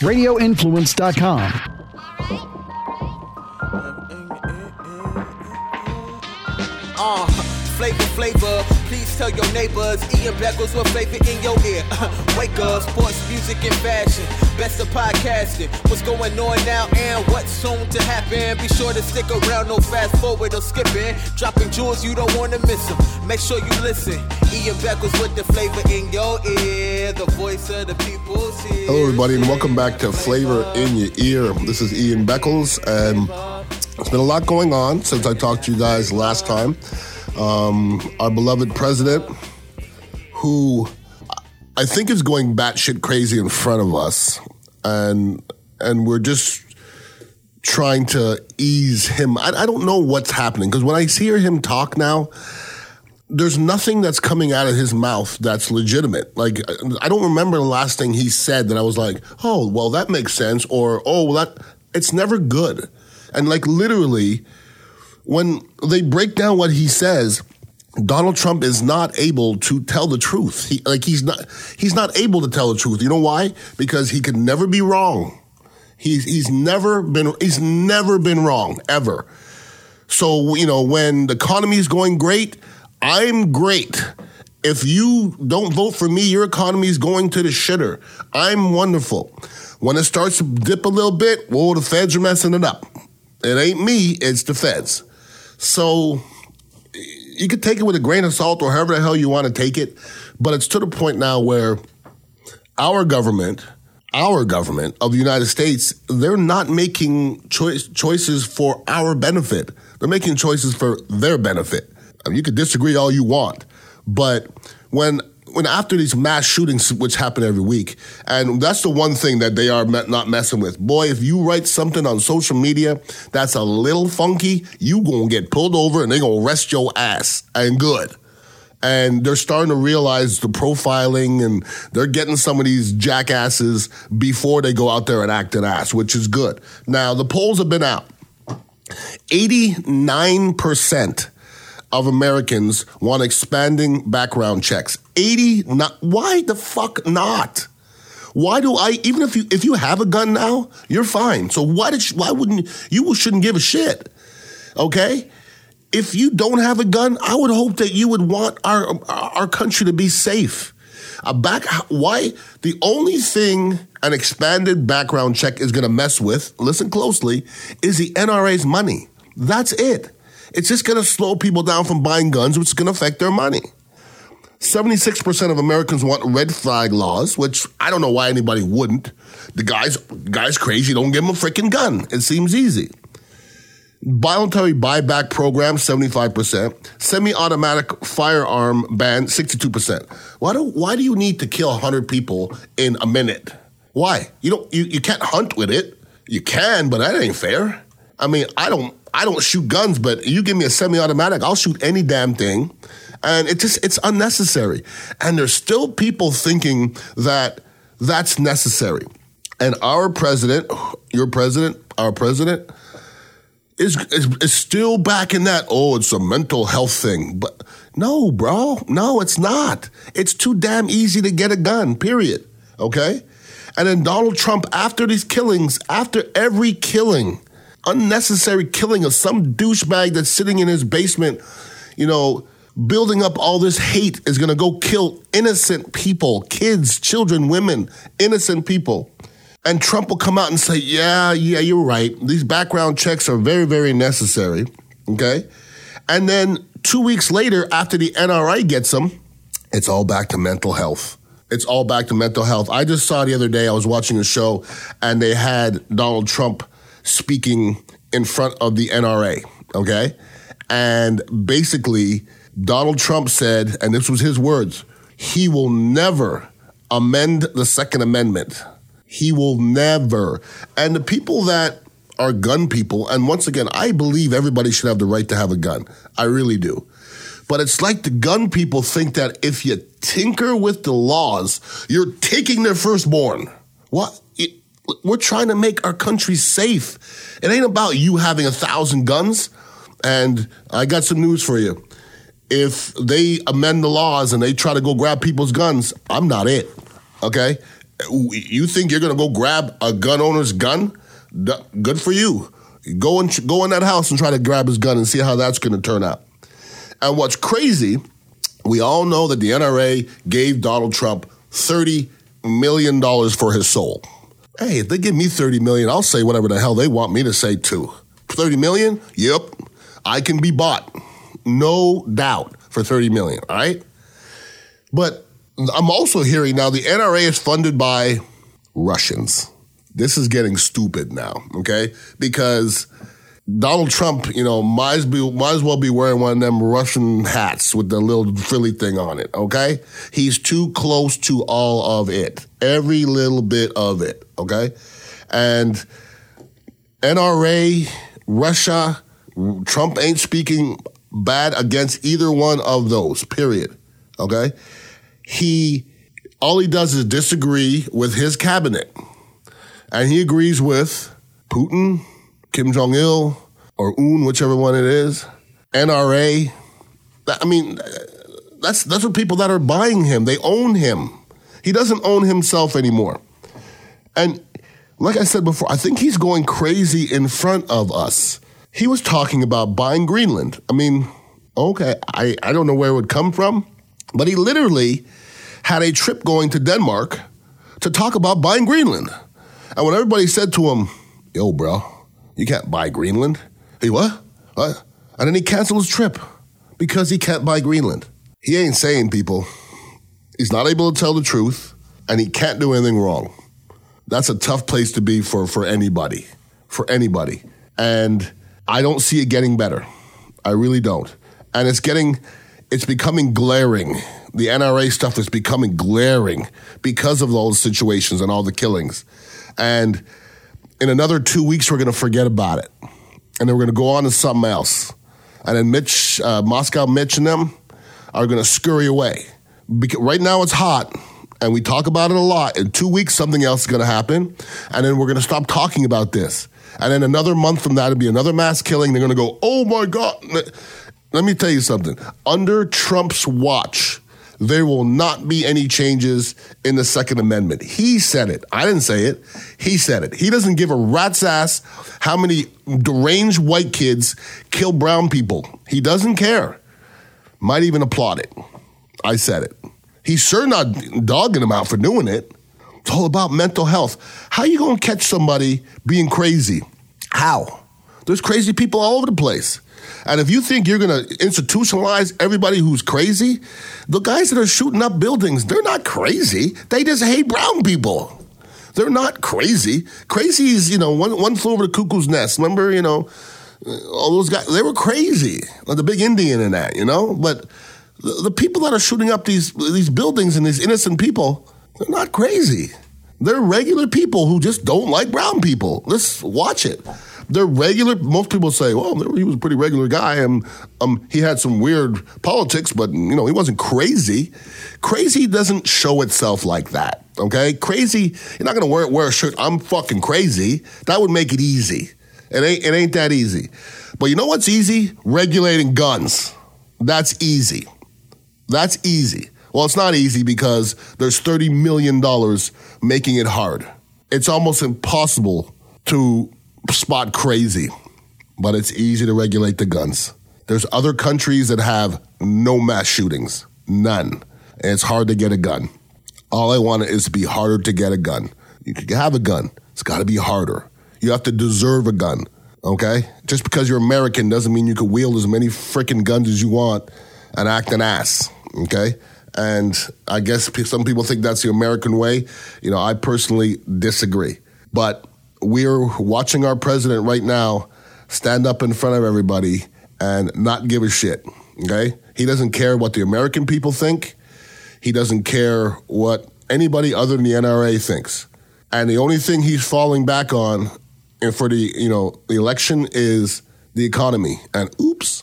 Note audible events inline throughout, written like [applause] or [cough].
radioinfluence.com. Uh, flavor, flavor. Please tell your neighbors. Ian Beckles with flavor in your ear. Wake up, sports, music, and fashion. Best of podcasting. What's going on now and what's soon to happen? Be sure to stick around, no fast forward or skipping. Dropping jewels, you don't want to miss them. Make sure you listen. Ian Beckles with the flavor in your ear. Hello, everybody, and welcome back to Flavor in Your Ear. This is Ian Beckles, and it's been a lot going on since I talked to you guys last time. Um, our beloved president, who I think is going batshit crazy in front of us, and and we're just trying to ease him. I, I don't know what's happening because when I hear him talk now, there's nothing that's coming out of his mouth that's legitimate. Like I don't remember the last thing he said that I was like, "Oh, well that makes sense," or "Oh, well that." It's never good, and like literally, when they break down what he says, Donald Trump is not able to tell the truth. He like he's not he's not able to tell the truth. You know why? Because he could never be wrong. He's he's never been he's never been wrong ever. So you know when the economy is going great, I'm great. If you don't vote for me, your economy is going to the shitter. I'm wonderful. When it starts to dip a little bit, well, the feds are messing it up. It ain't me, it's the feds. So you could take it with a grain of salt or however the hell you want to take it, but it's to the point now where our government, our government of the United States, they're not making choice, choices for our benefit. They're making choices for their benefit. You could disagree all you want, but when when after these mass shootings, which happen every week, and that's the one thing that they are not messing with. Boy, if you write something on social media that's a little funky, you gonna get pulled over and they gonna arrest your ass, and good. And they're starting to realize the profiling, and they're getting some of these jackasses before they go out there and act an ass, which is good. Now the polls have been out. Eighty nine percent of Americans want expanding background checks. 80 not why the fuck not? Why do I even if you if you have a gun now, you're fine. So why did you, why wouldn't you, shouldn't give a shit? Okay? If you don't have a gun, I would hope that you would want our our country to be safe. A back why the only thing an expanded background check is going to mess with, listen closely, is the NRA's money. That's it. It's just going to slow people down from buying guns, which is going to affect their money. 76% of Americans want red flag laws, which I don't know why anybody wouldn't. The guy's, guy's crazy, don't give him a freaking gun. It seems easy. Voluntary buyback program, 75%. Semi-automatic firearm ban, 62%. Why do, why do you need to kill 100 people in a minute? Why? You don't, you, you can't hunt with it. You can, but that ain't fair. I mean, I don't, I don't shoot guns, but you give me a semi-automatic, I'll shoot any damn thing. And it just it's unnecessary. And there's still people thinking that that's necessary. And our president, your president, our president, is, is, is still back in that, oh, it's a mental health thing. But no, bro, no, it's not. It's too damn easy to get a gun, period. Okay? And then Donald Trump, after these killings, after every killing, unnecessary killing of some douchebag that's sitting in his basement, you know, building up all this hate is going to go kill innocent people, kids, children, women, innocent people. And Trump will come out and say, yeah, yeah, you're right. These background checks are very, very necessary. Okay. And then two weeks later, after the NRA gets them, it's all back to mental health. It's all back to mental health. I just saw the other day, I was watching a show and they had Donald Trump speaking in front of the NRA. Okay. And basically, Donald Trump said, and this was his words, he will never amend the Second Amendment. He will never. And the people that are gun people, and once again, I believe everybody should have the right to have a gun. I really do. But it's like the gun people think that if you tinker with the laws, you're taking their firstborn. What? We're trying to make our country safe. It ain't about you having a thousand guns. And I got some news for you if they amend the laws and they try to go grab people's guns, I'm not it. Okay? You think you're to go grab a gun owner's gun? Good for you. Go and go in that house and try to grab his gun and see how that's to turn out. And what's crazy, we all know that the NRA gave Donald Trump thirty million dollars for his soul. Hey, if they give me thirty million, I'll say whatever the hell they want me to say too. Thirty million? Yep, I can be bought, no doubt, for thirty million. All right, but I'm also hearing now the NRA is funded by Russians. This is getting stupid now, okay? Because Donald Trump, you know, might as, be, might as well be wearing one of them Russian hats with the little frilly thing on it, okay? He's too close to all of it, every little bit of it, okay? And NRA, Russia, Trump ain't speaking bad against either one of those, period, okay? He, all he does is disagree with his cabinet. And he agrees with Putin, Kim Jong il, or Un, whichever one it is, NRA. I mean, that's that's what people that are buying him. They own him. He doesn't own himself anymore. And like I said before, I think he's going crazy in front of us. He was talking about buying Greenland. I mean, okay, I, I don't know where it would come from, but he literally had a trip going to Denmark to talk about buying Greenland. And when everybody said to him, yo, bro, you can't buy Greenland. He what? What? And then he canceled his trip because he can't buy Greenland. He ain't saying people. He's not able to tell the truth and he can't do anything wrong. That's a tough place to be for, for anybody. For anybody. And I don't see it getting better. I really don't. And it's getting, it's becoming glaring. The NRA stuff is becoming glaring because of all the situations and all the killings. And in another two weeks, we're going to forget about it. And then we're going to go on to something else. And then Mitch, uh, Moscow Mitch and them are going to scurry away. Because right now it's hot and we talk about it a lot. In two weeks, something else is going to happen. And then we're going to stop talking about this. And then another month from that, it'll be another mass killing. They're going to go, oh my God. Let me tell you something. Under Trump's watch, there will not be any changes in the Second Amendment. He said it. I didn't say it. He said it. He doesn't give a rat's ass how many deranged white kids kill brown people. He doesn't care. Might even applaud it. I said it. He's sure not dogging him out for doing it. It's all about mental health. How you gonna catch somebody being crazy? How? There's crazy people all over the place. And if you think you're going to institutionalize everybody who's crazy, the guys that are shooting up buildings, they're not crazy. They just hate brown people. They're not crazy. Crazy is, you know, one, one flew over the cuckoo's nest. Remember, you know, uh, all those guys, they were crazy. Like the big Indian and that, you know? But the, the people that are shooting up these, these buildings and these innocent people, they're not crazy. They're regular people who just don't like brown people. Let's watch it they're regular. Most people say, well, he was a pretty regular guy, and um, he had some weird politics, but you know, he wasn't crazy. Crazy doesn't show itself like that. Okay, crazy. You're not gonna wear wear a shirt. I'm fucking crazy. That would make it easy. It ain't. It ain't that easy. But you know what's easy? Regulating guns. That's easy. That's easy. Well, it's not easy because there's $30 million making it hard. It's almost impossible to spot crazy, but it's easy to regulate the guns. There's other countries that have no mass shootings, none. And it's hard to get a gun. All I want is to be harder to get a gun. You can have a gun, it's got to be harder. You have to deserve a gun, okay? Just because you're American doesn't mean you can wield as many freaking guns as you want and act an ass, okay? And I guess some people think that's the American way. You know, I personally disagree. But we're watching our president right now stand up in front of everybody and not give a shit. Okay? He doesn't care what the American people think. He doesn't care what anybody other than the NRA thinks. And the only thing he's falling back on eh, for the, you know, the election is the economy. And oops,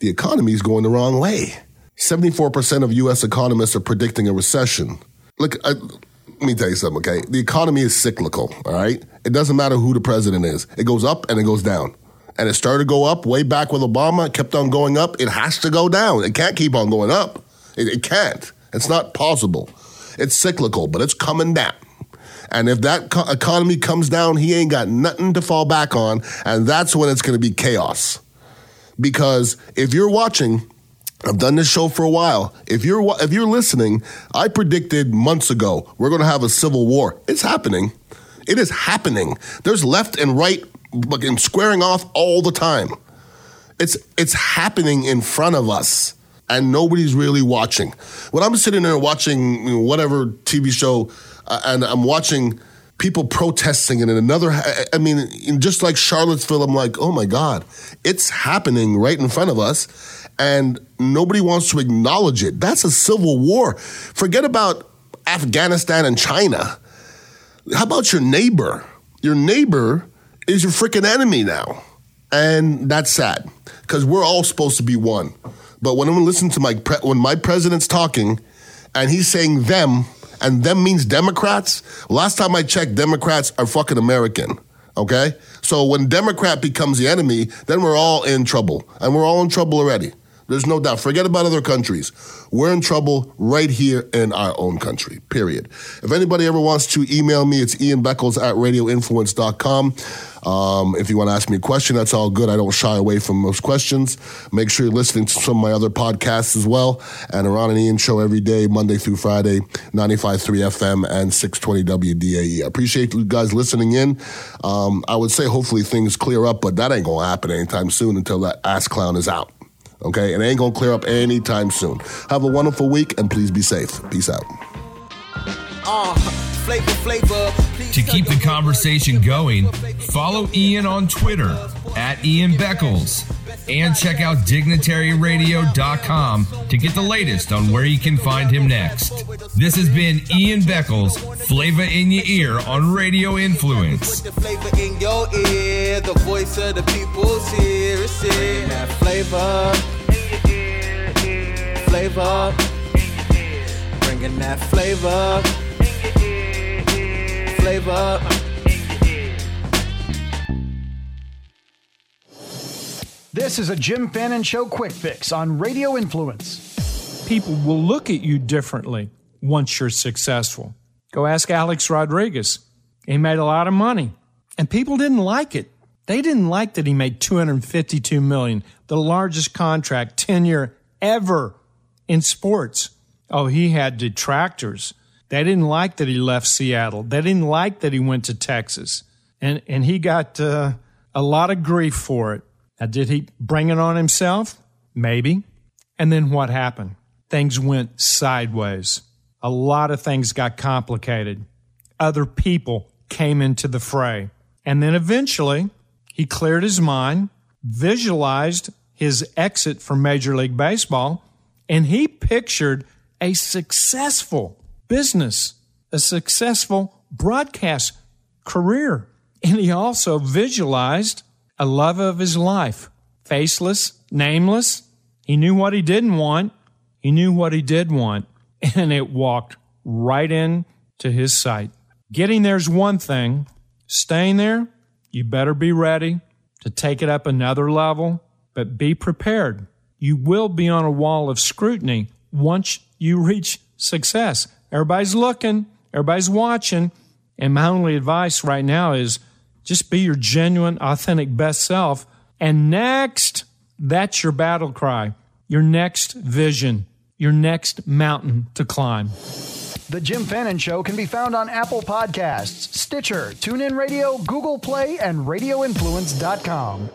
the economy is going the wrong way. 74% of US economists are predicting a recession. Look, I, let me tell you something, okay? The economy is cyclical, all right? It doesn't matter who the president is. It goes up and it goes down. And it started to go up way back with Obama. It kept on going up. It has to go down. It can't keep on going up. It, it can't. It's not possible. It's cyclical, but it's coming down. And if that co- economy comes down, he ain't got nothing to fall back on. And that's when it's going to be chaos. Because if you're watching, I've done this show for a while. If you're if you're listening, I predicted months ago we're going to have a civil war. It's happening. It is happening. There's left and right fucking squaring off all the time. It's it's happening in front of us and nobody's really watching. When I'm sitting there watching you know, whatever TV show uh, and I'm watching people protesting and in another I mean just like Charlottesville I'm like, "Oh my god, it's happening right in front of us." And nobody wants to acknowledge it. That's a civil war. Forget about Afghanistan and China. How about your neighbor? Your neighbor is your freaking enemy now. And that's sad because we're all supposed to be one. But when I'm listening to my pre- when my president's talking and he's saying them and them means Democrats, last time I checked, Democrats are fucking American. Okay? So when Democrat becomes the enemy, then we're all in trouble. And we're all in trouble already. There's no doubt. Forget about other countries. We're in trouble right here in our own country, period. If anybody ever wants to email me, it's Ian Beckles at radioinfluence.com. Um, if you want to ask me a question, that's all good. I don't shy away from most questions. Make sure you're listening to some of my other podcasts as well. And around an Ian show every day, Monday through Friday, 95.3 FM and 620 WDAE. I appreciate you guys listening in. Um, I would say hopefully things clear up, but that ain't going to happen anytime soon until that ass clown is out. Okay, And it ain't gonna clear up anytime soon. Have a wonderful week and please be safe. Peace out. Uh, flavor, flavor. To keep the conversation going, follow Ian on Twitter at Ian Beckles and check out dignitaryradio.com to get the latest on where you can find him next. This has been Ian Beckles, Flavor in Your Ear on Radio Influence. Put the flavor in your ear, the voice of the people's. That flavor, flavor, bringing that flavor, flavor. This is a Jim Fannin Show Quick Fix on Radio Influence. people will look at you differently once you're successful. Go ask Alex Rodriguez. He made a lot of money and people didn't like it. They didn't like that he made 252 million, the largest contract tenure ever in sports. Oh, he had detractors. They didn't like that he left Seattle. They didn't like that he went to Texas. And, and he got uh, a lot of grief for it. Now, did he bring it on himself? Maybe. And then what happened? Things went sideways. A lot of things got complicated. Other people came into the fray. And then eventually, he cleared his mind, visualized his exit from Major League Baseball, and he pictured a successful business, a successful broadcast career. And he also visualized a love of his life, faceless, nameless. He knew what he didn't want. He knew what he did want. [laughs] And it walked right in to his sight. Getting there's one thing. Staying there, you better be ready to take it up another level, but be prepared. You will be on a wall of scrutiny once you reach success. Everybody's looking, everybody's watching. And my only advice right now is just be your genuine, authentic best self. And next, that's your battle cry, your next vision, your next mountain to climb. The Jim Fannin Show can be found on Apple Podcasts, Stitcher, TuneIn Radio, Google Play, and RadioInfluence.com.